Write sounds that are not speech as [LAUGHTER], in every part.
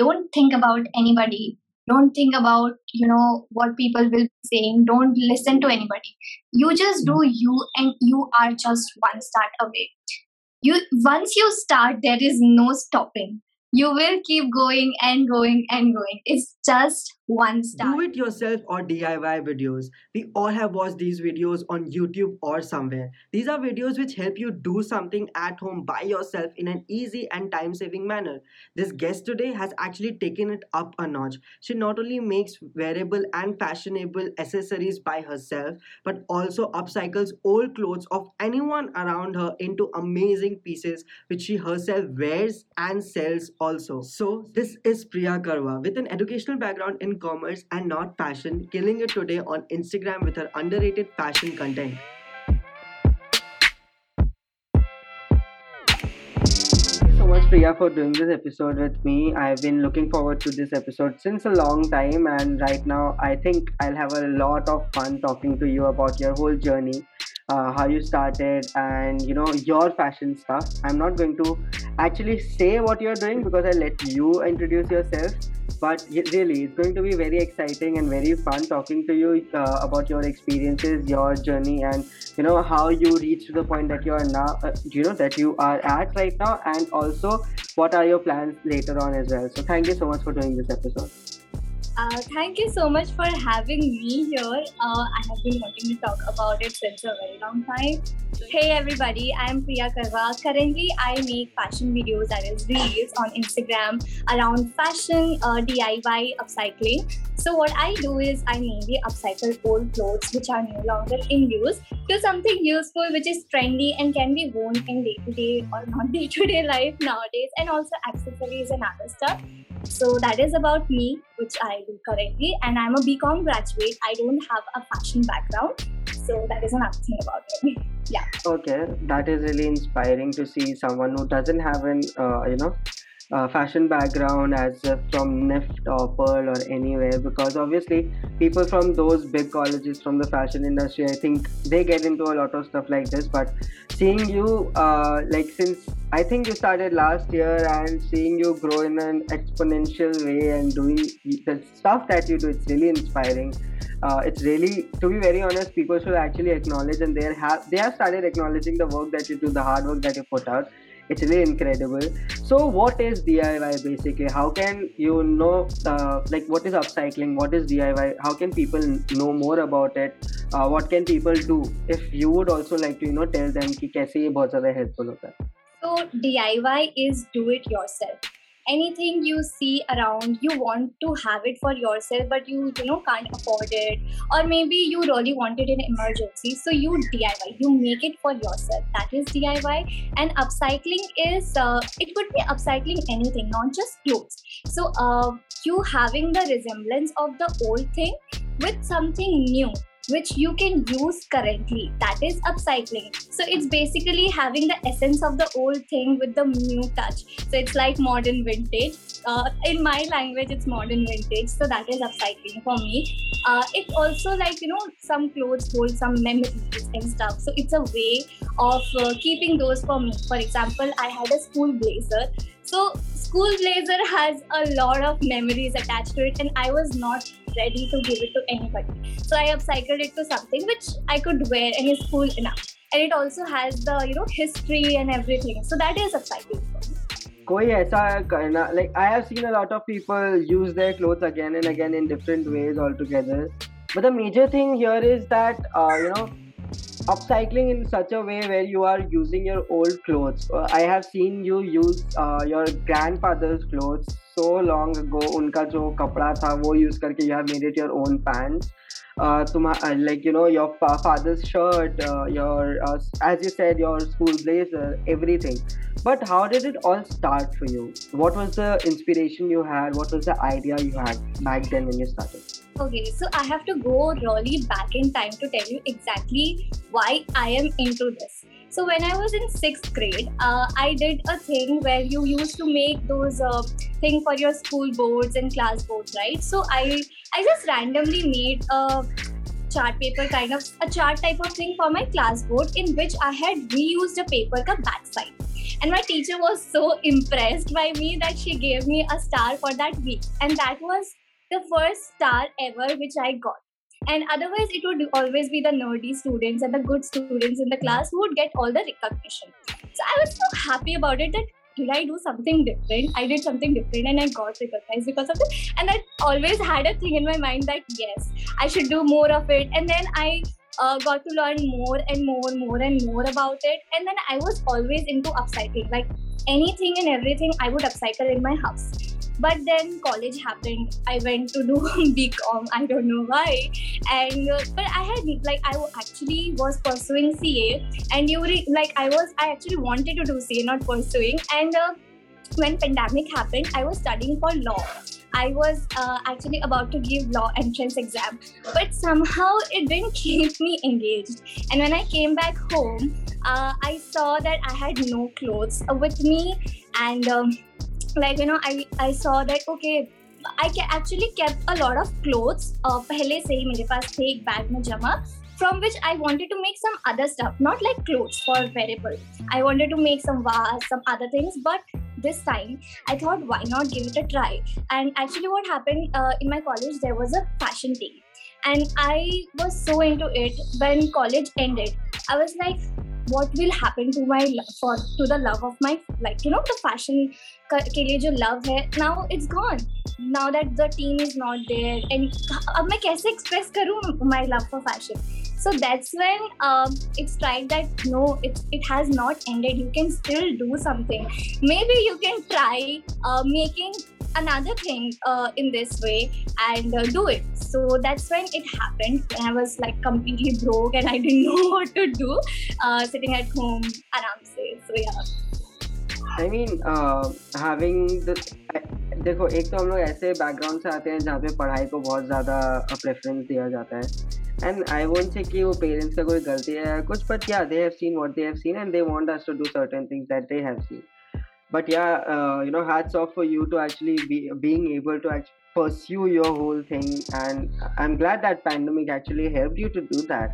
don't think about anybody. Don't think about you know what people will be saying. Don't listen to anybody. You just do you and you are just one start away. You once you start there is no stopping. You will keep going and going and going. It's just one start Do it yourself or DIY videos. We all have watched these videos on YouTube or somewhere. These are videos which help you do something at home by yourself in an easy and time saving manner. This guest today has actually taken it up a notch. She not only makes wearable and fashionable accessories by herself, but also upcycles old clothes of anyone around her into amazing pieces which she herself wears and sells also. So, this is Priya Karwa with an educational background in commerce and not fashion, killing it today on Instagram with her underrated fashion content. Much, Priya, for doing this episode with me. I've been looking forward to this episode since a long time, and right now, I think I'll have a lot of fun talking to you about your whole journey, uh, how you started, and you know, your fashion stuff. I'm not going to actually say what you're doing because I let you introduce yourself but really it's going to be very exciting and very fun talking to you uh, about your experiences your journey and you know how you reached to the point that you are now uh, you know that you are at right now and also what are your plans later on as well. So thank you so much for doing this episode uh, thank you so much for having me here. Uh, I have been wanting to talk about it since a very long time. Hey everybody, I am Priya Karwa. Currently, I make fashion videos that is reels on Instagram around fashion, uh, DIY, upcycling. So what I do is I mainly upcycle old clothes which are no longer in use to something useful which is trendy and can be worn in day-to-day or not [LAUGHS] day-to-day life nowadays, and also accessories and other stuff. So that is about me, which I currently, and I'm a BCom graduate. I don't have a fashion background, so that is another thing about me. [LAUGHS] yeah. okay that is really inspiring to see someone who doesn't have an uh, you know uh, fashion background as from NIFT or Pearl or anywhere because obviously people from those big colleges from the fashion industry I think they get into a lot of stuff like this. But seeing you uh, like since I think you started last year and seeing you grow in an exponential way and doing the stuff that you do it's really inspiring. Uh, it's really to be very honest people should actually acknowledge and they have they have started acknowledging the work that you do the hard work that you put out. It's really incredible so what is diy basically how can you know uh, like what is upcycling what is diy how can people know more about it uh, what can people do if you would also like to you know tell them कि कैसे ये बहुत ज़्यादा helpful होता है So DIY is do it yourself. Anything you see around, you want to have it for yourself, but you you know can't afford it, or maybe you really want it in emergency. So you DIY, you make it for yourself. That is DIY. And upcycling is uh, it could be upcycling anything, not just clothes. So uh, you having the resemblance of the old thing with something new which you can use currently. That is upcycling. So it's basically having the essence of the old thing with the new touch. So it's like modern vintage. Uh, in my language, it's modern vintage. So that is upcycling for me. Uh, it also like you know some clothes hold some memories and stuff. So it's a way of uh, keeping those for me. For example, I had a school blazer. So school blazer has a lot of memories attached to it, and I was not ready to give it to anybody. So I upcycled it to something which I could wear and is cool enough. And it also has the you know history and everything. So that is upcycling. for me. कोई ऐसा करना like I have seen a lot of people use their clothes again and again in different ways altogether. But the major thing here is that uh, you know upcycling in such a way where you are using your old clothes. Uh, I have seen you use uh, your grandfather's clothes so long go उनका जो कपड़ा था वो use करके you have made it your own pants तुम like you know your father's shirt your as you said your school blazer everything but how did it all start for you what was the inspiration you had what was the idea you had back then when you started? Okay, so I have to go really back in time to tell you exactly why I am into this. So when I was in sixth grade, uh, I did a thing where you used to make those uh, thing for your school boards and class boards, right? So I I just randomly made a chart paper kind of a chart type of thing for my class board in which I had reused a paper ka backside. And my teacher was so impressed by me that she gave me a star for that week. And that was the first star ever which I got. And otherwise, it would always be the nerdy students and the good students in the class who would get all the recognition. So I was so happy about it that did I do something different? I did something different and I got recognized because of it. And I always had a thing in my mind that yes, I should do more of it. And then I uh, got to learn more and more, and more and more about it. And then I was always into upcycling. Like anything and everything, I would upcycle in my house. But then college happened. I went to do [LAUGHS] BCom. I don't know why. And uh, but I had like I actually was pursuing CA, and you re- like I was I actually wanted to do CA, not pursuing. And uh, when pandemic happened, I was studying for law. I was uh, actually about to give law entrance exam, but somehow it didn't [LAUGHS] keep me engaged. And when I came back home, uh, I saw that I had no clothes with me, and um, like you know i i saw that okay I actually kept a lot of clothes uh, पहले से ही मेरे पास थे एक bag में जमा from which I wanted to make some other stuff, not like clothes for wearable. I wanted to make some vase, some other things, but this time I thought, why not give it a try? And actually, what happened uh, in my college, there was a fashion team, and I was so into it. When college ended, I was like, what will happen to my for to the love of my like you know the fashion के लिए जो love है now it's gone now that the team is not there and अब मैं कैसे express करूँ my love for fashion so that's when um, it's tried that no it, it has not ended you can still do something maybe you can try uh, making another thing uh, in this way and uh, do it so that's when it happened when i was like completely broke and i didn't know [LAUGHS] what to do uh, sitting at home aram se so yeah i mean uh, having the देखो एक तो हम लोग ऐसे background से आते हैं जहाँ पे पढ़ाई को बहुत ज़्यादा प्रेफरेंस दिया जाता है एंड आई वोंट से कि वो पेरेंट्स का कोई गलती है कुछ but yeah they have seen what they have seen and they want us to do certain things that they have seen but yeah uh, you know hats off for you to actually be being able to actually pursue your whole thing. And i'm glad that pandemic actually helped you to do that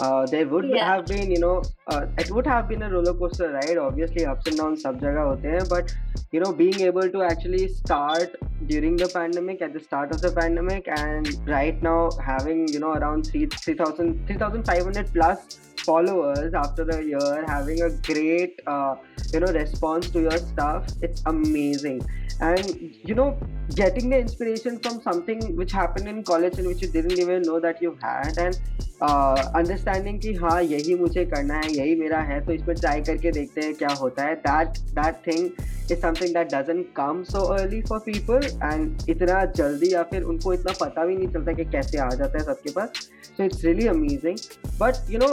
uh, there would yeah. have been you know uh, it would have been a roller coaster ride obviously ups and downs sab jagah hote hain but you know being able to actually start during the pandemic at the start of the pandemic and right now having you know around 3 3000 3500 plus followers after a year having a great uh, you know response to your stuff it's amazing and you know getting the inspiration from something which happened in college and which you didn't even know that you had and uh, understanding कि हाँ यही मुझे करना है, यही मेरा है तो इसमें ट्राई करके देखते हैं क्या होता है। That that thing is something that doesn't come so early for people and इतना जल्दी या फिर उनको इतना पता भी नहीं चलता कि कैसे आ जाता है सबके पास। So it's really amazing but you know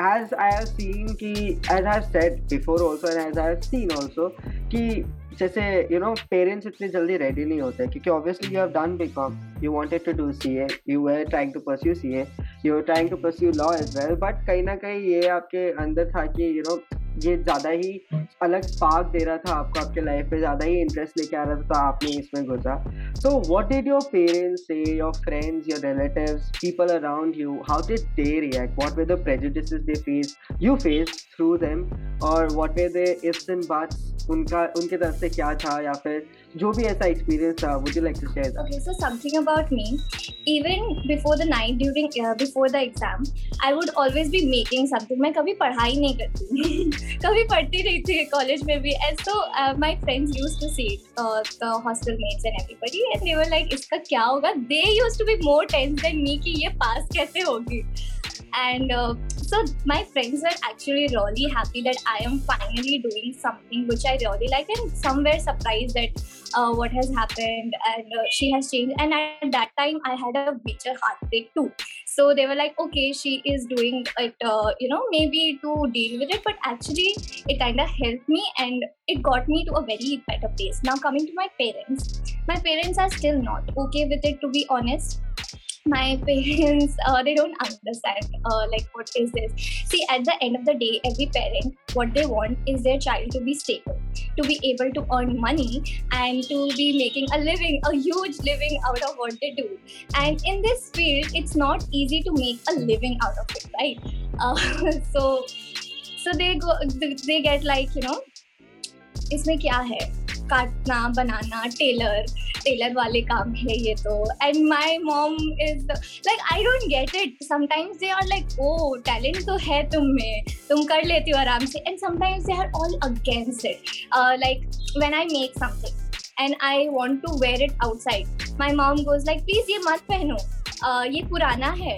as I have seen कि as I have said before also and as I have seen also कि जैसे यू नो पेरेंट्स इतने जल्दी रेडी नहीं होते क्योंकि obviously you have done become you wanted to do CA you were trying to pursue CA you are trying to pursue law as well but कहीं ना कहीं ये आपके अंदर था कि यू नो ये ज़्यादा ही अलग स्पार्क दे रहा था आपको, आपके लाइफ में ज़्यादा ही इंटरेस्ट लेके आ रहा था तो आपने इसमें घुसा। तो what did your parents say your friends your relative people around you how did they react what way the prejudices they face you face through them और what way they ifs and buts उनका, उनके तरफ़ से क्या था या फिर जो भी ऐसा एक्सपीरियंस था would you like to share okay so something about me even before the night during before the exam I would always be making something मैं कभी पढ़ाई नहीं करती [LAUGHS] कभी पढ़ती नहीं थी कॉलेज में भी. And so my friends used to see the hostel mates and everybody and they were like इसका क्या होगा? They used to be more tense than me कि ये पास कैसे होगी? And uh, so my friends were actually really happy that i am finally doing something which i really like and somewhere surprised that uh, what has happened and uh, she has changed. And at that time i had a major heartbreak too. So they were like okay she is doing it uh, you know maybe to deal with it. But actually it kind of helped me and it got me to a very better place. Now coming to my parents. My parents are still not okay with it to be honest my [LAUGHS] parents uh, they don't understand uh, like what is this see at the end of the day every parent what they want is their child to be stable to be able to earn money and to be making a living a huge living out of what they do and in this field it's not easy to make a living out of it right [LAUGHS] uh, so so they go they get like you know इसमें क्या है काटना बनाना Taylor Taylor वाले काम है ये तो। And my mom is like I don't get it sometimes they are like oh talent तो है तुम में तुम कर लेती हो आराम से. And sometimes they are all against it like when I make something and I want to wear it outside my mom goes like please ये मत पहनो। Uh, ये पुराना है.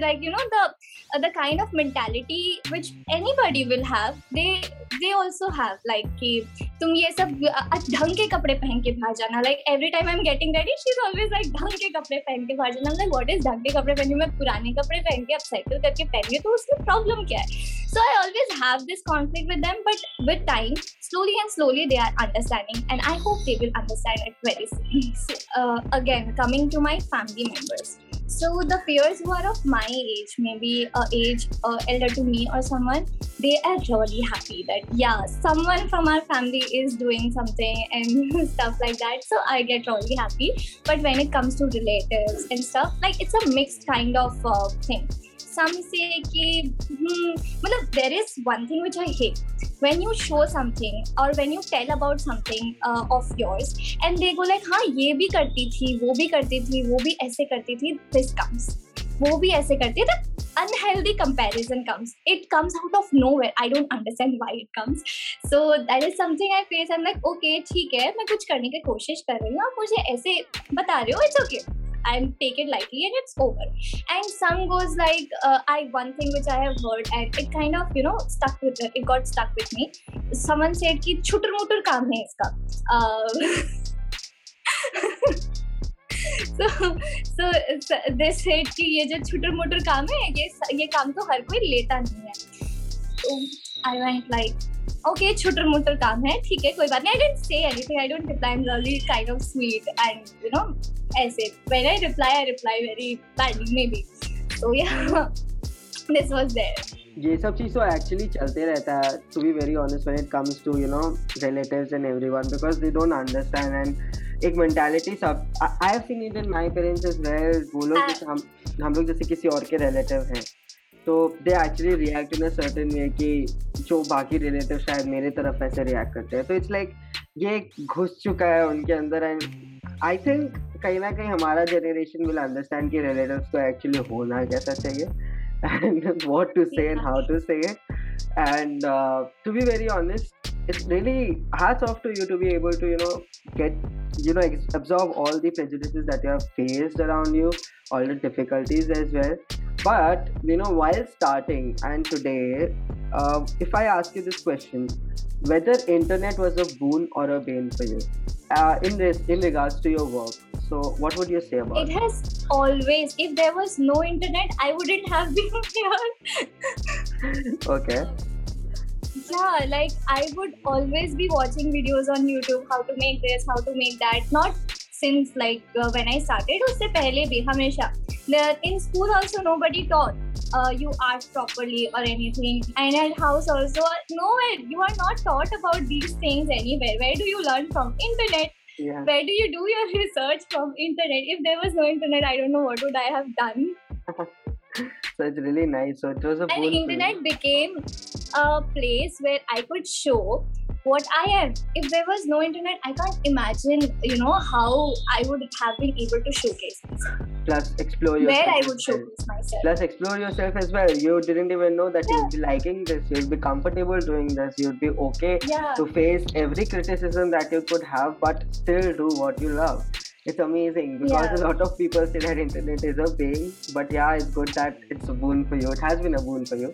Like you know uh, the kind of mentality which anybody will have they they also have like कि तुम ये सब ढंग के कपड़े पहन के बाहर जाना like every time I am getting ready she is always like ढंग के कपड़े पहन के बाहर जाना लाइक व्हाट इज़ ढंग के कपड़े पहन मैं पुराने कपड़े पहन के अब साइकिल करके पहन तो उसमें प्रॉब्लम क्या है so I always have this conflict with them but with time slowly and slowly they are understanding and i hope they will understand it very soon so, uh, again coming to my family members so the peers who are of my age maybe uh, age uh, elder to me or someone. They are really happy that yeah someone from our family is doing something [LAUGHS] and stuff like that. So i get really happy. But when it comes to relatives and stuff like it's a mixed kind of uh, thing some say कि hmm, matlab, there is one thing which I hate when you show something or when you tell about something uh, of yours and they go like हाँ ये भी करती थी वो भी करती थी वो भी ऐसे करती थी this comes वो भी ऐसे करती है unhealthy comparison comes. It comes out of nowhere. I don't understand why it comes. So that is something I face. I'm like, okay, ठीक है मैं कुछ करने की कोशिश कर रही हूँ आप मुझे ऐसे बता रहे हो it's okay. I take it lightly and it's over. And some goes like uh, I one thing which I have heard and it kind of you know stuck with it got stuck with me. Someone said कि छुटर मुटर काम है इसका. Uh, so so, so they said कि ये जो छोटर मोटर काम है ये ये काम तो हर कोई लेता नहीं है तो आई वेंट लाइक ओके छोटर मोटर काम है ठीक है कोई बात नहीं I didn't say anything I don't reply really kind of sweet and you know ऐसे when I reply I reply very badly maybe so yeah this was there ये सब चीज़ तो एक्चुअली चलते रहता है to be very honest when it comes to you know relatives and everyone because they don't understand and एक mentality सब I have seen it in my parents as well वो लोग हम हम लोग जैसे किसी और के रिलेटिव हैं। तो they actually react in a certain way कि जो बाकी रिलेटिव शायद मेरे तरफ़ ऐसे रिएक्ट करते हैं। तो इट्स लाइक ये घुस चुका है उनके अंदर एंड आई थिंक कहीं ना कहीं हमारा जनरेशन विल अंडरस्टैंड कि रिलेटिव को एक्चुअली होना कैसा चाहिए। And what to say how to say and to be very honest it's really hard of to you to be able to you know get you know absorb all the prejudice that you have faced around you all the difficulties as well But you know, while starting and today, uh, if I ask you this question, whether internet was a boon or a bane for you, uh, in this in regards to your work, so, what would you say about it? It has always. If there was no internet, I wouldn't have [LAUGHS] been here. okay. Yeah, like I would always be watching videos on YouTube how to make this, how to make that. Not since like uh, when I started, उससे पहले भी हमेशा. In school also nobody taught uh, you art properly or anything. And at house also nowhere. You are not taught about these things anywhere. Where do you learn from? Internet yeah. where do you do your [LAUGHS] research from internet if there was no internet i don't know what would i have done [LAUGHS] so it's really nice so it was a and internet became a place where i could show what I am. If there was no internet, I can't imagine, you know, how I would have been able to showcase myself. Plus, explore yourself. Where I would showcase myself. Plus, explore yourself as well. You didn't even know that yeah. you'd be liking this. You'd be comfortable doing this. You'd be okay yeah. to face every criticism that you could have, but still do what you love it's amazing because yeah. a lot of people say that internet is a pain but yeah it's good that it's a boon for you it has been a boon for you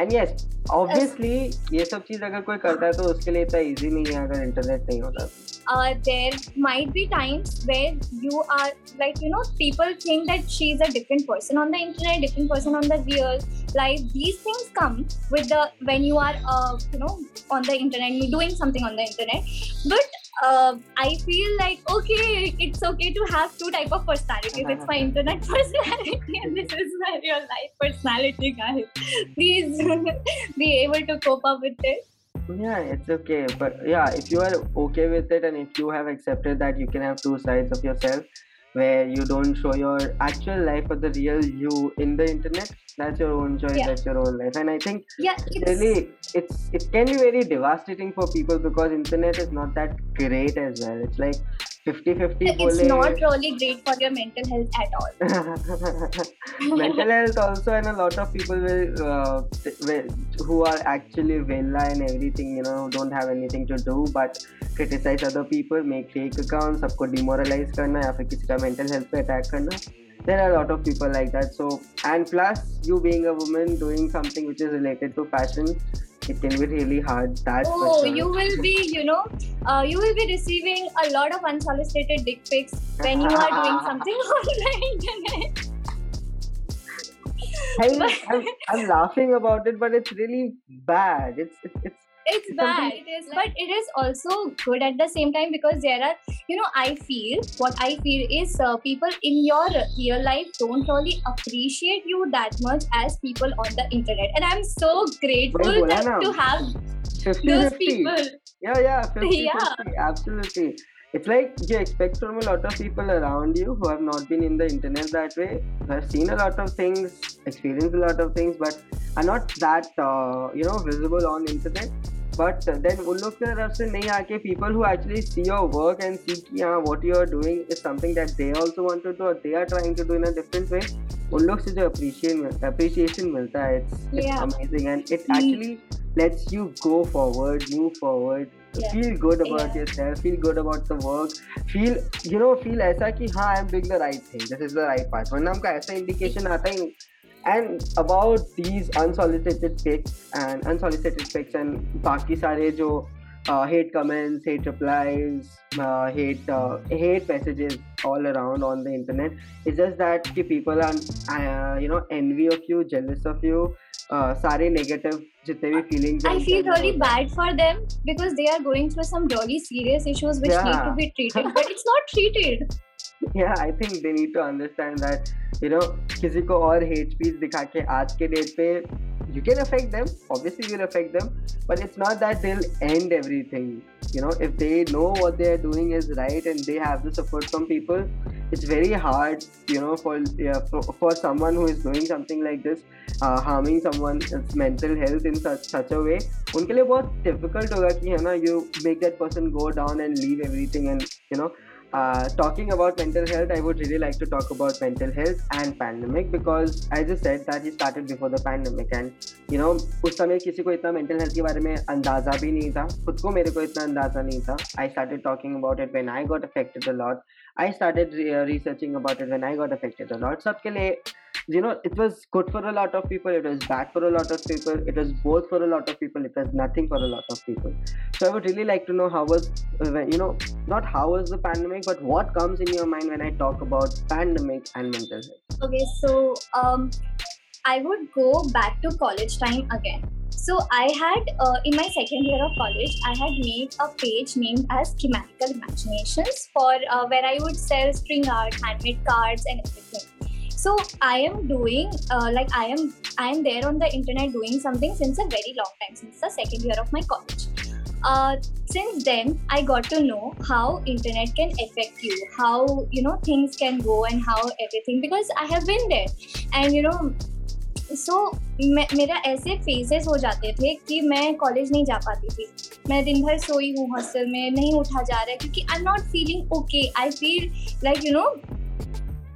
and yes obviously ये सब चीज अगर कोई करता है तो उसके लिए इतना इजी नहीं है अगर इंटरनेट नहीं होता uh, there might be times where you are like you know people think that she is a different person on the internet different person on the real life these things come with the when you are uh, you know on the internet doing something on the internet but uh, I feel like okay, it's okay to have two type of personalities. It's my [LAUGHS] internet personality and this is my real life personality, guys. Please [LAUGHS] be able to cope up with it. yeah it's okay but yeah if you are okay with it and if you have accepted that you can have two sides of yourself where you don't show your actual life or the real you in the internet. That's your own choice Yeah. that's your own life. And i think Yeah, it's, really it's it can be very devastating for people because internet is not that great as well. It's like 50 50 it's not really great for your mental health at all. mental [LAUGHS] [LAUGHS] health also and a lot of people will, uh, th- will who are actually villa and everything you know don't have anything to do but criticize other people make fake accounts सबको demoralize करना या फिर किसी का mental health पे attack करना there are a lot of people like that so and plus you being a woman doing something which is related to fashion it can be really hard that's for Oh, you will be, you know, uh, you will be receiving a lot of unsolicited dick pics when you are doing [LAUGHS] something on the internet. I'm, I'm, I'm laughing about it but it's really bad it's it's, it's It's bad, it is, but it is also good at the same time because there are, you know, I feel what I feel is uh, people in your real life don't really appreciate you that much as people on the internet, and I'm so grateful that, to have 50 those 50 people. Yeah, yeah, [LAUGHS] 50, Yeah. 50, absolutely. It's like you expect from a lot of people around you who have not been in the internet that way, who have seen a lot of things, experienced a lot of things, but are not that, uh, you know, visible on internet. But then उन लोग की तरफ़ से नहीं आके people who actually see your work and see की हाँ what you are doing is something that they also want to do they are trying to do in different way उन लोग से जो अप्रिशिएट अप्रिशिएशन मिलता है it's amazing and it actually lets you go forward move forward feel good about yourself feel good about the work feel you know feel ऐसा कि हाँ I am big the right thing this is the right part वरना हमका ऐसा indication आता ही नहीं। नहीं and about these unsolicited pics and unsolicited pics and बाकी सारे जो uh, hate comments hate replies uh, hate uh, hate messages all around on the internet it's just that कि people are uh, you know envy of you jealous of you uh, सारे negative जितने भी feelings हैं I उनके feel अंदर really होते हैं। bad for them because they are going through some really serious issues which need Yeah. to be treated, but it's not treated. yeah i think they need to understand that you know किसी को और hate speech दिखा के आज के date पे you can affect them obviously you'll affect them but it's not that they'll end everything you know if they know what they are doing is right and they have the support from people it's very hard you know for yeah, for, for someone who is doing something like this uh, harming someone's mental health in such such a way उनके लिए बहुत difficult होगा कि है ना you make that person go down and leave everything and you know uh, talking about mental health, I would really like to talk about mental health and pandemic because I just said that he started before the pandemic and you know उस समय किसी को इतना mental health के बारे में अंदाजा भी नहीं था खुद को मेरे को इतना अंदाजा नहीं था I started talking about it when I got affected a lot I started re- uh, researching about it when I got affected a lot. Sabke liye, you know, it was good for a lot of people, it was bad for a lot of people, it was both for a lot of people, it was nothing for a lot of people. So I would really like to know how was, uh, you know, not how was the pandemic, but what comes in your mind when I talk about pandemic and mental health? Okay, so um, I would go back to college time again so I had uh, in my second year of college, I had made a page named as Schematical Imaginations for uh, where I would sell string art, handmade cards, and everything. So I am doing uh, like I am I am there on the internet doing something since a very long time since the second year of my college. Uh, since then i got to know how internet can affect you how you know things can go and how everything because i have been there and you know so so, मेरा ऐसे phases हो जाते थे कि मैं college नहीं जा पाती थी। मैं दिन भर सोई हूँ हॉस्टल में नहीं उठा जा रहा है क्योंकि I am not feeling okay I feel like you know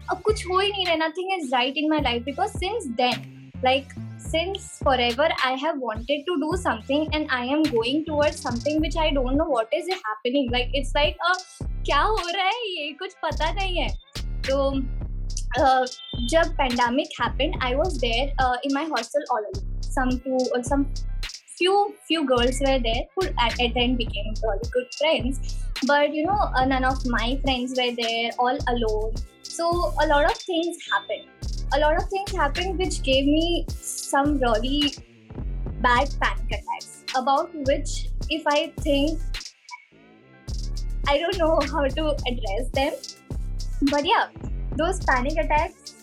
अब कुछ हो ही नहीं रहा nothing is right in my life because since then like since forever i have wanted to do something and i am going towards something which i don't know what is happening. Like it's like a क्या हो रहा है ये? कुछ पता नहीं है। तो uh, जब pandemic happened i was there uh, in my hostel all alone or some few few girls were there who at, at then became really good friends. But you know uh, none of my friends were there all alone. So a lot of things happened. A lot of things happened which gave me some really bad panic attacks. About which if i think i don't know [LAUGHS] how to address them. But yeah those panic attacks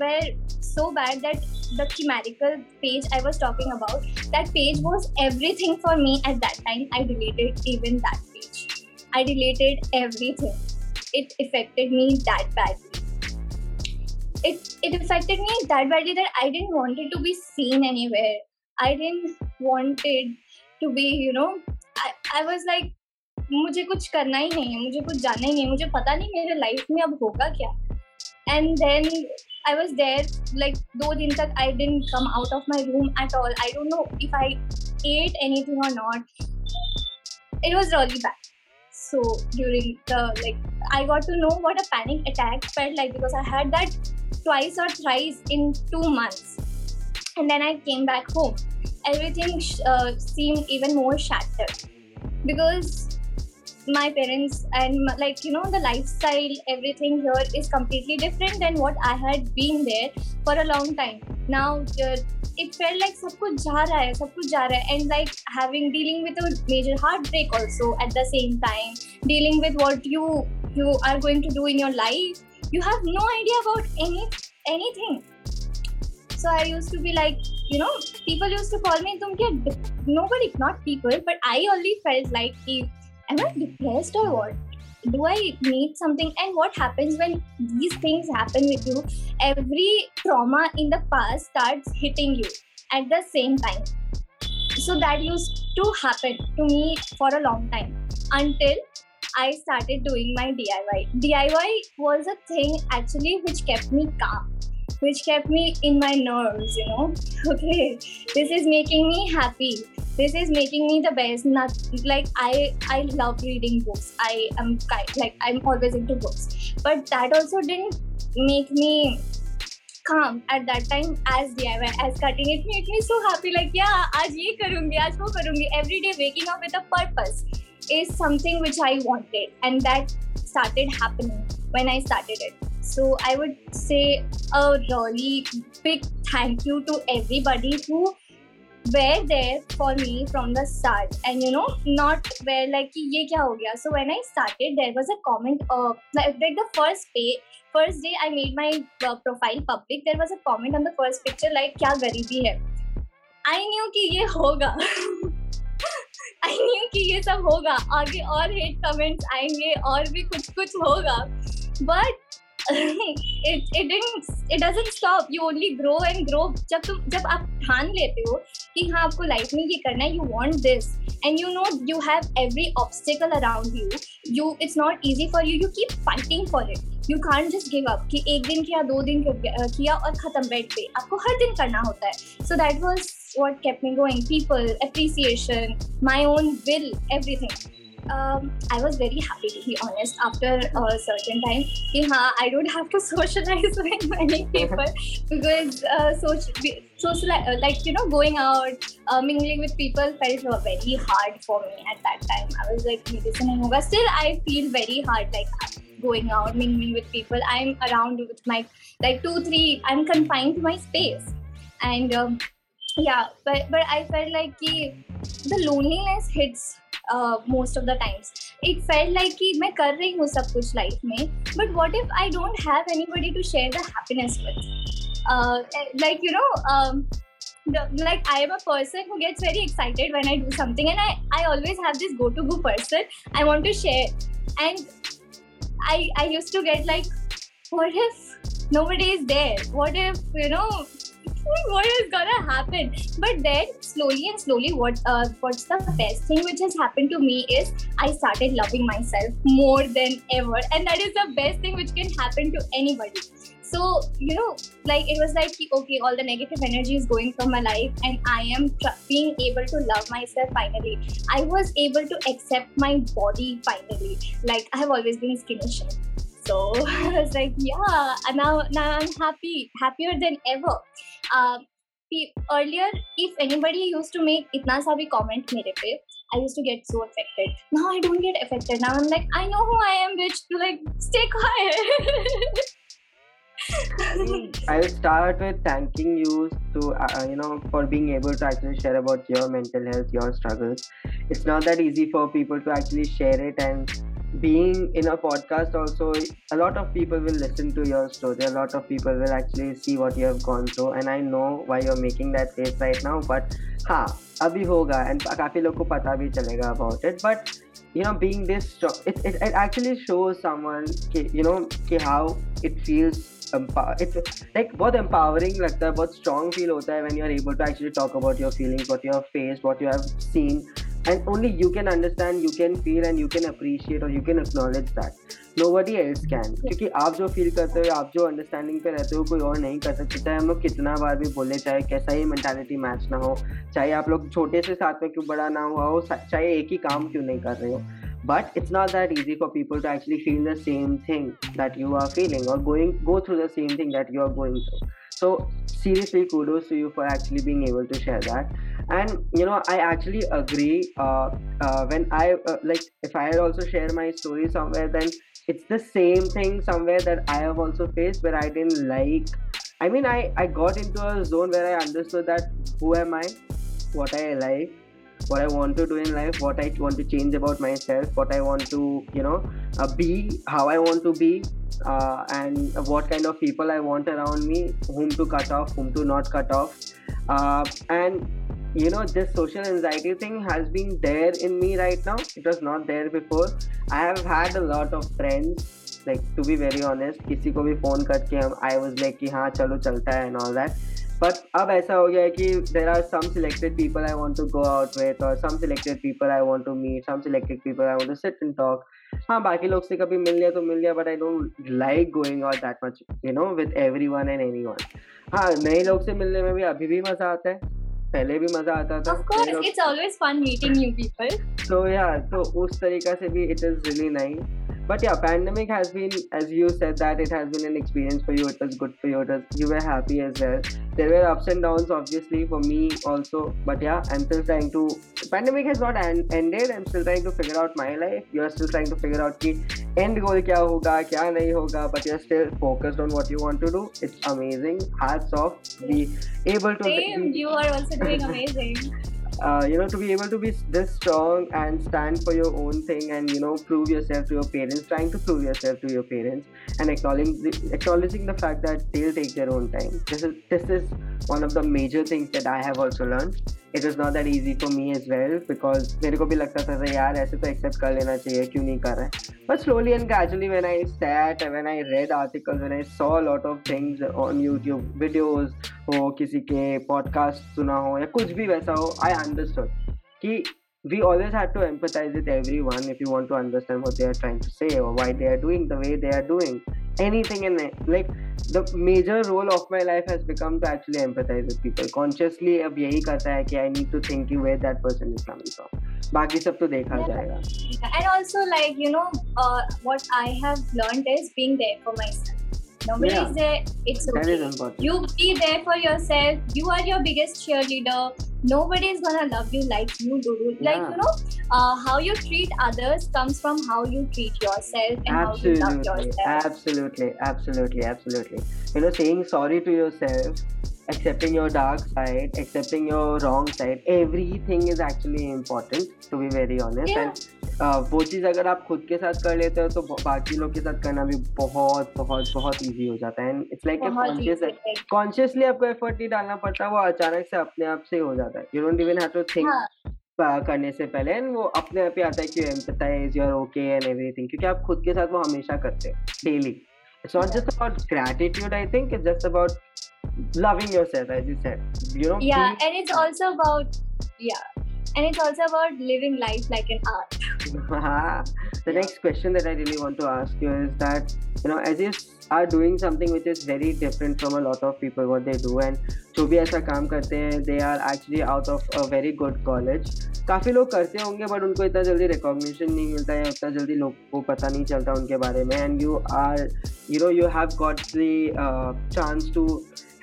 were so bad that the chimerical page I was talking about, that page was everything for me at that time. I deleted even that page. I deleted everything. It affected me that badly. It it affected me that badly that I didn't want it to be seen anywhere. I didn't want it to be, you know, I, I was like मुझे कुछ करना ही नहीं है मुझे कुछ जानना ही नहीं है मुझे पता नहीं मेरे लाइफ में अब होगा क्या and then I was there like two days tak I didn't come out of my room at all. I don't know if I ate anything or not. It was really bad. So during the like I got to know what a panic attack felt like because I had that twice or thrice in two months, and then I came back home. Everything uh, seemed even more shattered because my parents and like you know the lifestyle everything here is completely different than what i had been there for a long time. Now uh, it felt like sab kuch ja and like having dealing with a major heartbreak also at the same time. Dealing with what you you are going to do in your life you have no idea about any anything. So i used to be like you know people used to call me tum nobody not people. But i only felt like am I depressed or what? Do I need something? And what happens when these things happen with you? Every trauma in the past starts hitting you at the same time. So that used to happen to me for a long time until I started doing my DIY. DIY was a thing actually which kept me calm, which kept me in my nerves, you know. [LAUGHS] Okay, this is making me happy this is making me the best not like i i love reading books i am kind like i'm always into books but that also didn't make me calm at that time as DIY as cutting it made me so happy like yeah आज ये करूँगी आज वो करूँगी every day waking up with a purpose is something which I wanted and that started happening when I started it so I would say a really big thank you to everybody who were there for me from the start and you know not where like ye kya ho gaya so when i started there was a comment uh, like, like the first day first day i made my uh, profile public there was a comment on the first picture like kya garibi hai i knew ki ye hoga I knew कि ये सब होगा आगे और hate comments आएंगे और भी कुछ कुछ होगा but it it didn't it doesn't stop you only grow and grow जब तुम जब आप ठान लेते हो कि हाँ आपको लाइफ में ये करना है have every obstacle around you you it's not easy for you you keep fighting for it you can't just give up कि एक दिन किया दो दिन किया और खत्म बेड पे आपको हर दिन करना होता है so that was what kept me going people appreciation my own will everything um, I was very happy to be honest after a certain time. Haan, I don't have to [LAUGHS] socialize with many [LAUGHS] people because uh, social, social, uh, like you know, going out, uh, mingling with people felt very hard for me at that time. I was like, Still, I feel very hard like going out, mingling with people. I'm around with my like two, three. I'm confined to my space, and um, yeah, but but I felt like the loneliness hits most of the times it felt like कि मैं कर रही हूँ सब कुछ life में but what if I don't have anybody to share the happiness with like you know like I am a person who gets very excited when I do something, and I I always have this go to go person I want to share, and I I used to get like, what if nobody is there? What if you know what is gonna happen. But then slowly and slowly what uh, what's the best thing which has happened to me is i started loving myself more than ever. And that is the best thing which can happen to anybody. So you know like it was like okay all the negative energy is going from my life and i am tr- being able to love myself finally. I was able to accept my body finally. Like i have always been a skinny so [LAUGHS] I was like, yeah, and now now I'm happy, happier than ever. Uh, earlier, if anybody used to make itna sa bhi comment mere pe, I used to get so affected. Now I don't get affected. Now I'm like, I know who I am, bitch. [LAUGHS] Like, stay quiet. [LAUGHS] I'll start with thanking you to uh, you know for being able to actually share about your mental health, your struggles. It's not that easy for people to actually share it and being in a podcast also a lot of people will listen to your story a lot of people will actually see what you have gone through and i know why you're making that face right now but ha abhi hoga and काफी लोग को पता भी चलेगा about it but you know being this strong it, it, it actually shows someone कि, you know कि how it feels it's like बहुत empowering लगता है बहुत strong feel होता है when you are able to actually talk about your feelings what you have faced what you have seen And only you can understand you can feel and you can appreciate or you can acknowledge that nobody else can क्योंकि आप जो feel करते हो आप जो understanding पे रहते हो कोई और नहीं कर सकते चाहे हम लोग कितना बार भी बोले चाहे कैसा ही मेंटालिटी मैच ना हो चाहे आप लोग छोटे से साथ में क्यों बड़ा ना हुआ हो चाहे एक ही काम क्यों नहीं कर रहे हो but it's not that easy for people to actually feel the same thing that you are feeling or going go through the same thing that you are going through so seriously kudos to you for actually being able to share that and you know i actually agree uh, uh, when i uh, like if i also share my story somewhere then it's the same thing somewhere that i have also faced where i didn't like i mean i i got into a zone where i understood that who am i what i like what I want to do in life, what I want to change about myself, what I want to, you know, uh, be, how I want to be, uh, and what kind of people I want around me, whom to cut off, whom to not cut off. Uh, and, you know, this social anxiety thing has been there in me right now. It was not there before. I have had a lot of friends. Like to be very honest, किसी को भी phone करके हम I was like कि हाँ चलो चलता है and all that बट अब ऐसा हो गया है कि there are some selected people I want to go out with और some selected people I want to meet some selected people I want to sit and talk हाँ बाकी लोग से कभी मिल लिया तो मिल लिया but I don't like going out that much you know with everyone and anyone हाँ नए लोग से मिलने में भी अभी भी मज़ा आता है पहले भी मज़ा आता था of it's always fun meeting new people या तो उस तरीका से भी it is really nice but yeah pandemic has been as you said that it has been an experience for you it was good for you was, you were happy as well. There were ups and downs obviously for me also. But yeah i'm still trying to pandemic has not end, ended. I'm still trying to figure out my life. You're still trying to figure out ki end goal kya hoga kya nahi hoga but you're still focused on what you want to do. It's amazing. Hats off. Be able to Same, you are also doing amazing [LAUGHS] uh, you know to be able to be this strong and stand for your own thing and you know prove yourself to your parents trying to prove yourself to your parents and acknowledging the, acknowledging the fact that they'll take their own time this is this is one of the major things that i have also learned it was not that easy for me as well because मेरे को भी लगता था यार ऐसे तो accept कर लेना चाहिए क्यों नहीं कर रहा है but slowly and gradually when I sat when I read articles when I saw a lot of things on YouTube videos हो किसी के पॉडकास्ट सुना हो या कुछ भी वैसा हो आई अंडरस्टैंड कि we always have to empathise with everyone if you want to understand what they are trying to say why they are doing the way they are doing anything in like the major role of my life has become to actually empathise with people consciously अब यही करता है कि I need to think you way that person is coming from बाकी सब तो देखा yeah, जाएगा। And also like you know what I have learn is being there for myself Nobody yeah. is there. It's okay. You be there for yourself. You are your biggest cheerleader. Nobody is gonna love you like you do. Like yeah. you know, uh, how you treat others comes from how you treat yourself and absolutely. how you love yourself. Absolutely, absolutely, absolutely. You know, saying sorry to yourself accepting your dark side, accepting your wrong side, everything is actually important to be very honest. Yeah. And uh, वो चीज़ अगर आप खुद के साथ कर लेते हो तो बाकी लोग के साथ करना भी बहुत बहुत बहुत इजी हो जाता है। And it's like conscious consciously आपको एफर्ट नहीं डालना पड़ता वो अचानक से अपने आप से हो जाता है। You don't even have to think करने से पहले। एंड वो अपने आप ही आता है कि empathise you are okay and everything क्योंकि आप खुद के साथ वो हमेशा करते हैं daily it's not just about gratitude I think it's just about loving yourself as you said you know yeah and it's also about yeah and it's also about living life like an art [LAUGHS] the next question that i really want to ask you is that you know as you are doing something which is very different from a lot of people what they do and जो भी ऐसा काम करते हैं they are actually out of a very good college काफ़ी लोग करते होंगे बट उनको इतना जल्दी रिकॉग्निशन नहीं मिलता है उतना जल्दी लोग को पता नहीं चलता उनके बारे में and you are you know you have got the chance to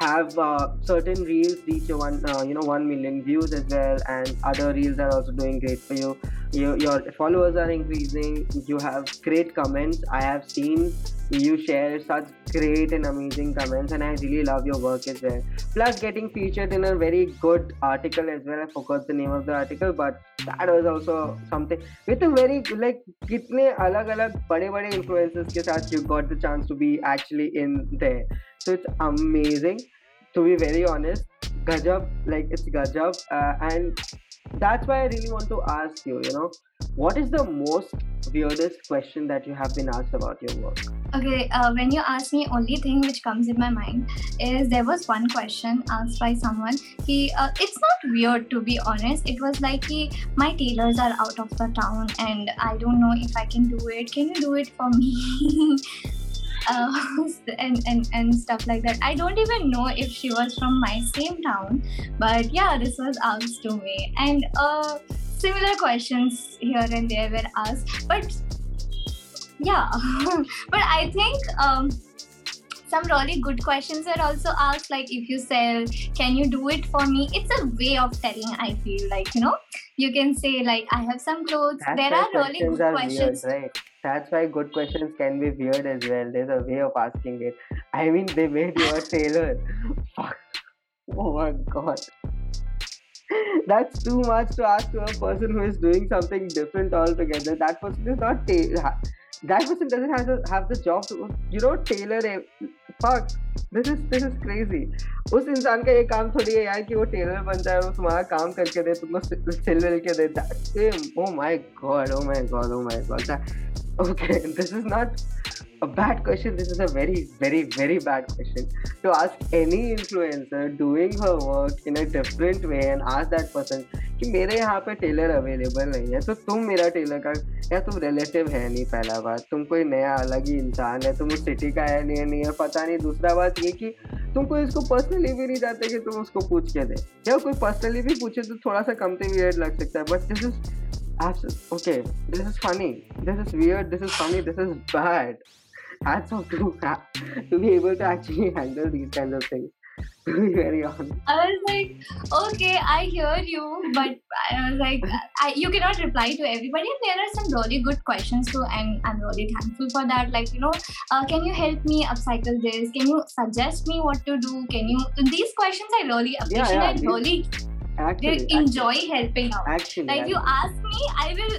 have uh, certain reels reach one uh, you know 1 million views as well and other reels are also doing great for you. Your, your followers are increasing. You have great comments. I have seen you share such great and amazing comments and i really love your work as well. Plus getting featured in a very good article as well. I forgot the name of the article but that was also something. With a very like kitne alag alag bade bade influencers ke sath you got the chance to be actually in there so it's amazing to be very honest gajab like it's gajab uh, and that's why I really want to ask you, you know, what is the most weirdest question that you have been asked about your work? Okay, uh, when you ask me, only thing which comes in my mind is there was one question asked by someone. He, uh, it's not weird to be honest. It was like, he, my tailors are out of the town and I don't know if I can do it. Can you do it for me? [LAUGHS] uh, [LAUGHS] and, and and stuff like that. I don't even know if she was from my same town, but yeah, this was asked to me, and uh, similar questions here and there were asked. But yeah, [LAUGHS] but I think. Um, some really good questions were also asked like if you sell can you do it for me it's a way of telling i feel like you know you can say like i have some clothes That's there are really good questions weird, right? That's why good questions can be weird as well. There's a way of asking it. I mean, they made you a tailor. Oh my god. That's too much to ask to a person who is doing something different altogether. That person is not ta- that person doesn't have to have the job to you know tailor a fuck this is this is crazy उस इंसान का ये काम थोड़ी है यार कि वो टेलर बन जाए वो तुम्हारा काम करके दे तुमको सिल विल के दे that O my god oh my god oh my God okay this is not a bad question this is a very very very bad question to ask any influencer doing her work in a different way and ask that person कि मेरे यहाँ पे Taylor available नहीं है तो तुम मेरा Taylor का या तुम रिलेटिव है नहीं पहला बात तुम कोई नया अलग ही इंसान है तुम उस सिटी का है नहीं है नहीं है पता नहीं दूसरा बात ये कि तुम कोई इसको पर्सनली भी नहीं चाहते कि तुम उसको पूछ के दे या कोई पर्सनली भी पूछे तो थोड़ा सा कमते वियर्ड लग सकता है but this is okay this is funny this is weird this is funny this is bad hats off to to be able to actually handle these kinds of things to be very honest i was like okay i hear you but i was like I, you cannot reply to everybody and there are some really good questions too and i'm really thankful for that like you know uh, can you help me upcycle this can you suggest me what to do can you these questions i really appreciate yeah, yeah, and really actually, enjoy actually. helping out. Actually, like actually. you ask me, I will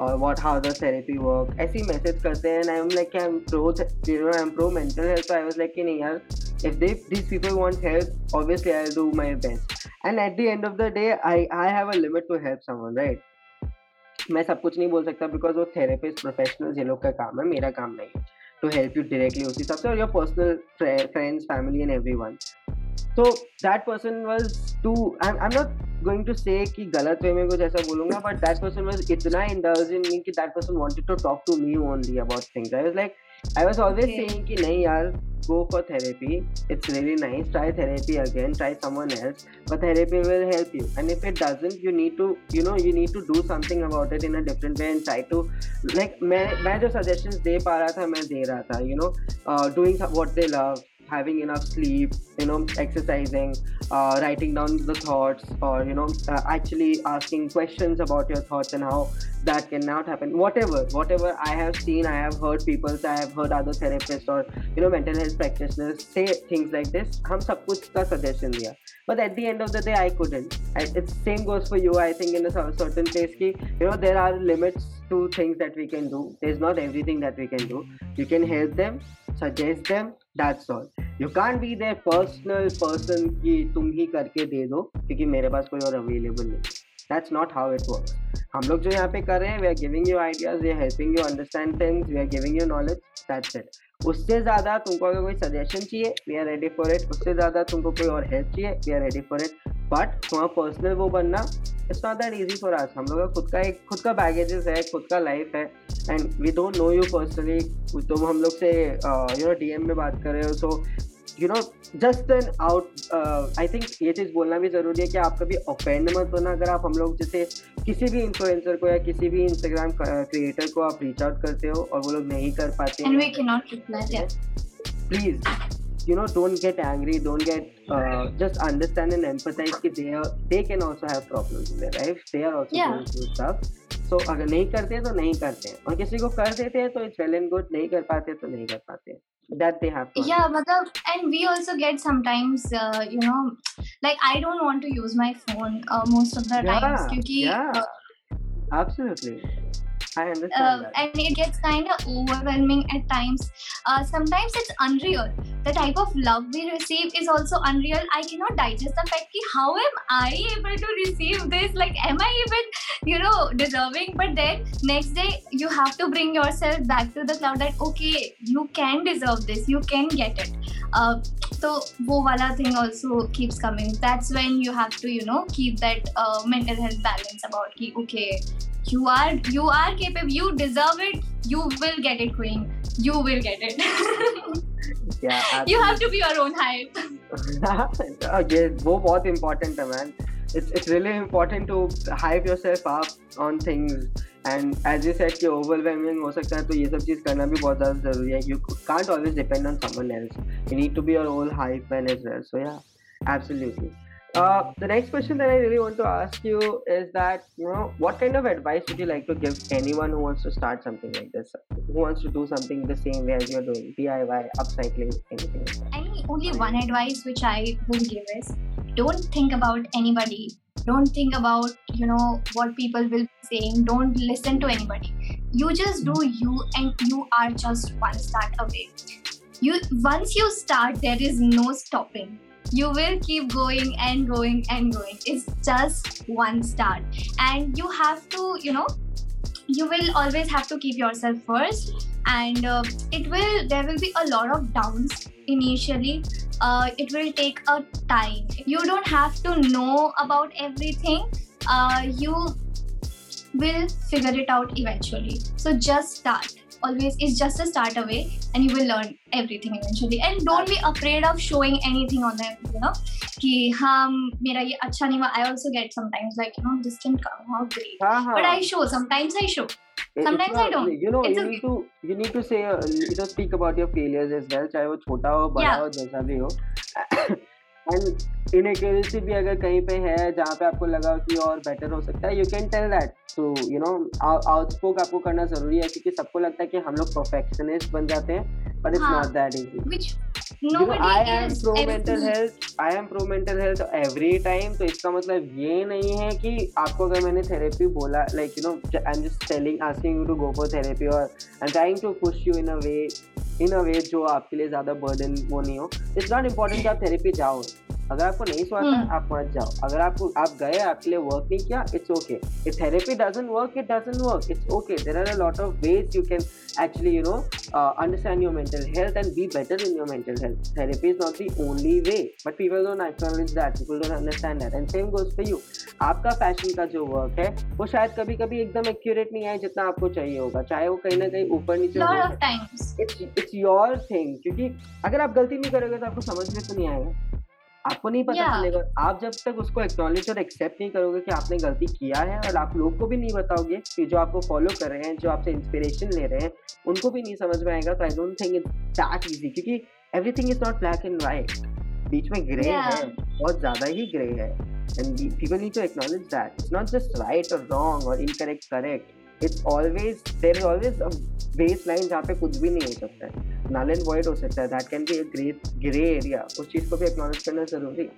और what how the therapy work ऐसी message करते हैं I am like I am pro I am pro mental health I was like कि नहीं यार if they this people want help obviously I do my best and at the end of the day I I have a limit to help someone right मैं सब कुछ नहीं बोल सकता because वो थेरेपिस्ट प्रोफेशनल ये लोग का काम है, मेरा काम नहीं है टू हेल्प यू डायरेक्टली उस हिसाब से और your personal friends family and everyone तो that person was to I I not going to say गलत वे में कुछ ऐसा बोलूँगा बट दैट पर्सन वॉज़ इतना इंडल्ज इन मीन कि that person wanted to talk to me on the about things I was like I was always say नहीं यार go for therapy it's really nice try therapy again try someone else but therapy will help you and if it doesn't you need to you know you need to do something about it in a different way and try to like मैं मैं जो suggestion दे पा रहा था मैं दे रहा था you know doing what they love having enough sleep you know exercising uh, writing down the thoughts or you know uh, actually asking questions about your thoughts and how that cannot happen. Whatever whatever i have seen i have heard people i have heard other therapists or you know mental health practitioners say things like this. hum sab kuch ka suggestion diya but at the end of the day i couldn't. I, it's same goes for you i think in a certain place ki, you know there are limits to things that we can do. There's not everything that we can do. You can help them suggest them that's all you can be their personal person कि तुम ही करके दे दो, क्योंकि मेरे पास कोई और available नहीं। That's not how it work हम लोग जो यहाँ पे कर रहे हैं we are giving you ideas we are helping you understand things we are giving you knowledge that's it उससे ज़्यादा तुमको अगर कोई सजेशन चाहिए we are ready for it उससे ज़्यादा तुमको कोई और हेल्प चाहिए we are ready for it but तुम्हारा पर्सनल वो बनना it's not that easy for us हम लोग का खुद का एक, खुद का बैगेजेस है, खुद का लाइफ है. And we don't know you personally तुम हम लोग से यू नो डीएम में बात कर रहे हो. So you know just an out I think ये चीज़ बोलना भी ज़रूरी है कि आप कभी ऑफेंड मत होना। अगर आप हम लोग जैसे किसी भी इन्फ्लुएंसर को या किसी भी इंस्टाग्राम क्रिएटर को आप रीच आउट करते हो और वो लोग नहीं कर पाते please you know don't get angry don't get uh, just understand and empathize that they are they can also have problems in their life. They are also yeah. going through stuff. So अगर नहीं करते तो नहीं करते हैं। और किसी को कर देते हैं तो इट्स वेल एंड गुड नहीं कर पाते तो नहीं कर पाते हैं। That they have yeah matlab, and we also get sometimes uh, you know like i don't want to use my phone uh, most of the yeah, times kyunki, yeah uh, absolutely I understand uh, and it gets kind of overwhelming at times. Uh, sometimes it's unreal. The type of love we receive is also unreal. I cannot digest the fact that how am I able to receive this? Like, am I even, you know, deserving? But then next day you have to bring yourself back to the cloud that okay, you can deserve this. You can get it. uh, तो वो वाला thing also keeps coming that's when you have to you know keep that mental health balance about कि okay you are you are capable you deserve it you will get it queen you will get it. yeah, absolutely. you have to be your own hype. yeah, वो बहुत important है man. It's it's really important to hype yourself up on things. And as you said कि overwhelming हो सकता है तो ये सब चीज़ करना भी बहुत ज़्यादा ज़रूरी है you can't always depend on someone else you need to be your own hype man as well so yeah absolutely uh, the next question that I really want to ask you is that you know what kind of advice would you like to give anyone who wants to start something like this, who wants to do something the same way as you're doing, DIY, upcycling, anything like? I mean, only one advice which I will give is don't think about anybody. Don't think about you know what people will be saying. Don't listen to anybody. You just do you, and you are just one start away. You once you start, there is no stopping you will keep going and going and going it's just one start and you have to you know you will always have to keep yourself first. And uh, it will there will be a lot of downs initially. Uh, it will take a time. You don't have to know about everything. Uh, you will figure it out eventually. So just start always is just a start away and you will learn everything eventually and don't be afraid of showing anything on them you know कि हाँ मेरा ये अच्छा नहीं हुआ I also get sometimes like you know this didn't come out great but I show sometimes I show sometimes not, I don't you know it's you okay. need to you need to say uh, you know speak about your failures as well चाहे वो छोटा हो बड़ा yeah. हो जैसा भी हो and inaccuracy भी अगर कहीं पे है जहाँ पे आपको लगा कि और बेटर हो सकता है यू कैन टेल दैट तो यू नो आउटस्पोक आपको करना ज़रूरी है क्योंकि सबको लगता है कि हम लोग परफेक्शनिस्ट बन जाते हैं but it's not that easy I am pro mental health I am pro mental health every time तो इसका मतलब ये नहीं है कि आपको अगर मैंने थेरेपी बोला like you know I am just telling asking you to go for therapy और I am trying to push you in a way in a way जो आपके लिए ज़्यादा बर्डन वो नहीं हो। इट्स नॉट इंपॉर्टेंट कि आप थेरेपी जाओ। अगर आपको नहीं सुनाता है आप मत जाओ। अगर आपको आप गए आपके लिए वर्क नहीं किया it's okay if therapy doesn't work it doesn't work it's okay there are a lot of ways you can actually you know uh, understand your mental health and be better in your mental health. Therapy is not the only way but people don't acknowledge that. People don't understand that. And same goes for you. आपका fashion का जो work है वो शायद कभी कभी एकदम accurate नहीं आए जितना आपको चाहिए होगा। चाहे वो कहीं ना कहीं ऊपर नीचे इट्स योर थिंग क्योंकि अगर आप गलती नहीं करोगे तो आपको समझ में तो नहीं आएगा। आपको नहीं पता चलेगा। yeah. आप जब तक उसको एक्नॉलेज और एक्सेप्ट नहीं करोगे कि आपने गलती किया है और आप लोग को भी नहीं बताओगे कि जो आपको फॉलो कर रहे हैं जो आपसे इंस्पिरेशन ले रहे हैं उनको भी नहीं समझ में आएगा। तो I don't think it's that easy क्योंकि everything is not black and white बीच में ग्रे yeah. है बहुत ज़्यादा ही ग्रे है। And people need to acknowledge that it's not just right और रॉन्ग और incorrect correct it's always there is always a base line जहाँ पे कुछ भी नहीं हो सकता है null and void हो सकता है that can be a great grey area उस चीज़ को भी एक्नॉलेज करना जरूरी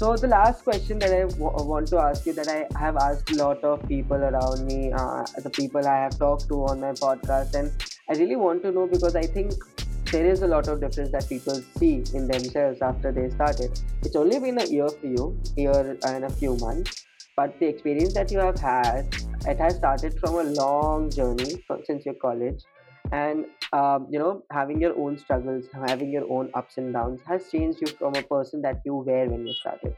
So the last question that I w- want to ask you that I have asked a lot of people around me, uh, the people I have talked to on my podcast, and I really want to know because I think there is a lot of difference that people see in themselves after they started. It's only been a year for you, year and a few months, but the experience that you have had, it has started from a long journey from, since your college and um, you know having your own struggles having your own ups and downs has changed you from a person that you were when you started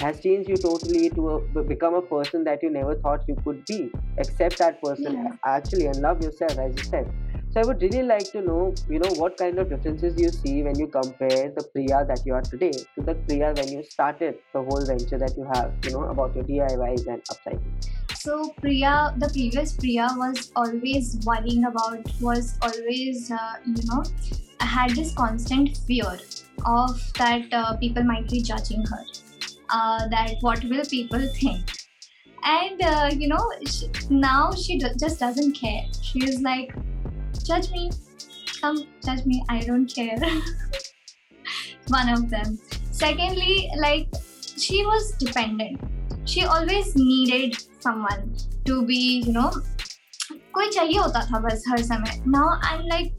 has changed you totally to a, become a person that you never thought you could be. Accept that person Yeah. actually and love yourself, as you said. So I would really like to know, you know, what kind of differences you see when you compare the Priya that you are today to the Priya when you started the whole venture that you have, you know, about your DIYs and upcycling. So Priya, the previous Priya was always worrying about, was always, uh, you know, had this constant fear of that uh, people might be judging her, uh, that what will people think. And uh, you know, sh now she do- just doesn't care. She is like, judge me, come judge me. I don't care. [LAUGHS] One of them. Secondly, like she was dependent. She always needed someone to be, you know, कोई चाहिए होता था बस हर समय. Now I'm like,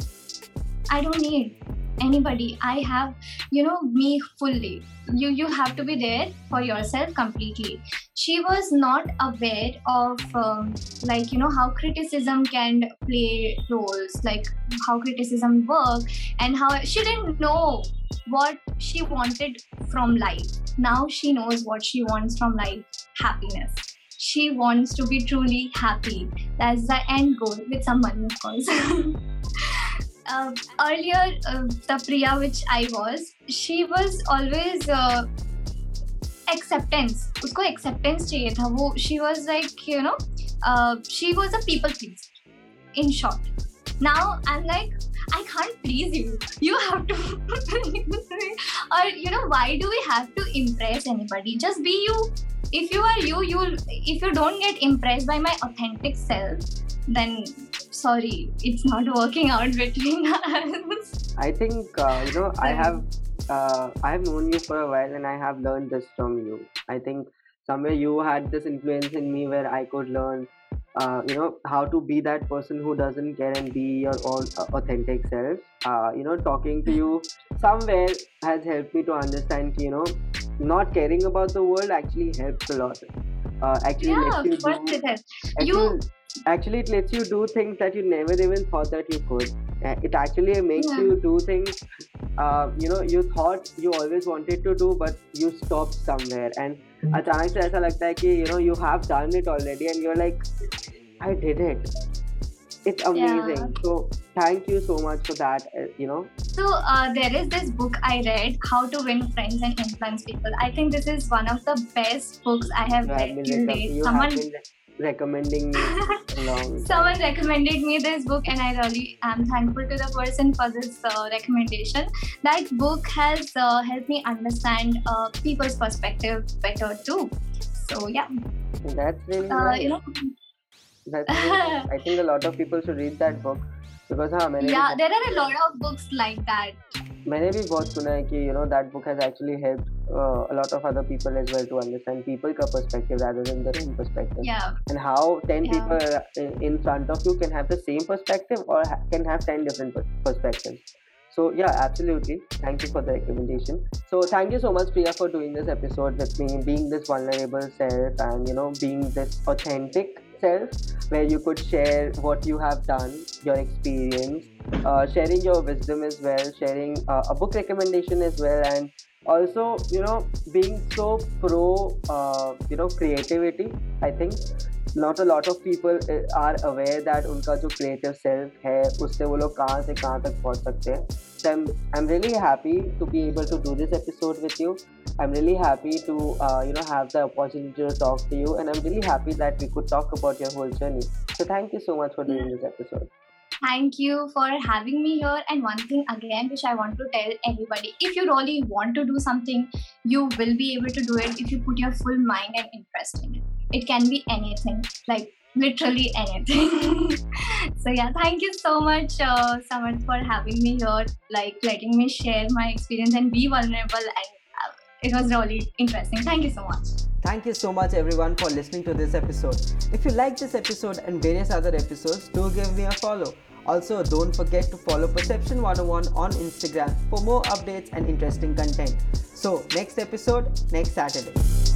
I don't need anybody. I have, you know, me fully. You you have to be there for yourself completely. She was not aware of um, like you know how criticism can play roles, like how criticism work, and how she didn't know what she wanted from life. Now she knows what she wants from life happiness. She wants to be truly happy. That's the end goal with some money, of course. [LAUGHS] uh, earlier, uh, the Priya which I was, she was always uh, acceptance उसको acceptance चाहिए था. वो she was like you know she was a people please in short now I am like I can't please you. You have to [LAUGHS] or you know why do we have to impress anybody? Just be you. If you are you, you'll if you don't get impressed by my authentic self, then sorry, it's not working out between [LAUGHS] us. I think uh, you know I have uh, I have known you for a while and I have learned this from you. I think somewhere you had this influence in me where I could learn uh, you know how to be that person who doesn't care and be your own authentic self. Uh, you know talking to you somewhere has helped me to understand you know not caring about the world actually helps a lot. Uh, actually yeah, lets you do it actually, You- actually it lets you do things that you never even thought that you could Uh, it actually makes Yeah. you do things uh, you know you thought you always wanted to do but you stopped somewhere and अचानक से ऐसा लगता है कि you know you have done it already and you're like I did it it's amazing Yeah. so thank you so much for that uh, you know So uh, there is this book I read, How to Win Friends and Influence People. I think this is one of the best books I have read been, date. Someone recommending me. [LAUGHS] Someone recommended me this book, and I really am thankful to the person for this uh, recommendation. That book has uh, helped me understand uh, people's perspective better too. So yeah, that's really uh, nice. you know. That's really, [LAUGHS] I think a lot of people should read that book because huh, yeah, there are a lot of books like that. मैंने भी बहुत सुना है कि you know that book has actually helped uh, a lot of other people as well to understand people का perspective rather than their own perspective yeah and how 10 Yeah. people in, in front of you can have the same perspective or ha- can have 10 different per- perspectives so yeah absolutely thank you for the recommendation so thank you so much priya for doing this episode with me being this vulnerable self and you know being this authentic self where you could share what you have done your experience uh, sharing your wisdom as well sharing uh, a book recommendation as well and also you know being so pro uh, you know creativity i think not a lot of people uh, are aware that उनका जो creative self है उससे वो लोग कहाँ से कहाँ तक पहुँच सकते हैं so I'm, I'm really happy to be able to do this episode with you I'm really happy to uh, you know have the opportunity to talk to you and I'm really happy that we could talk about your whole journey so thank you so much for doing this episode thank you for having me here. And one thing again which i want to tell everybody if you really want to do something you will be able to do it if you put your full mind and interest in it. It can be anything like literally anything. [LAUGHS] So yeah thank you so much uh, Samarth for having me here like letting me share my experience and be vulnerable. And uh, it was really interesting. Thank you so much. Thank you so much everyone for listening to this episode. If you like this episode and various other episodes, do give me a follow. Also, don't forget to follow Perception 101 on Instagram for more updates and interesting content. So, next episode, next Saturday.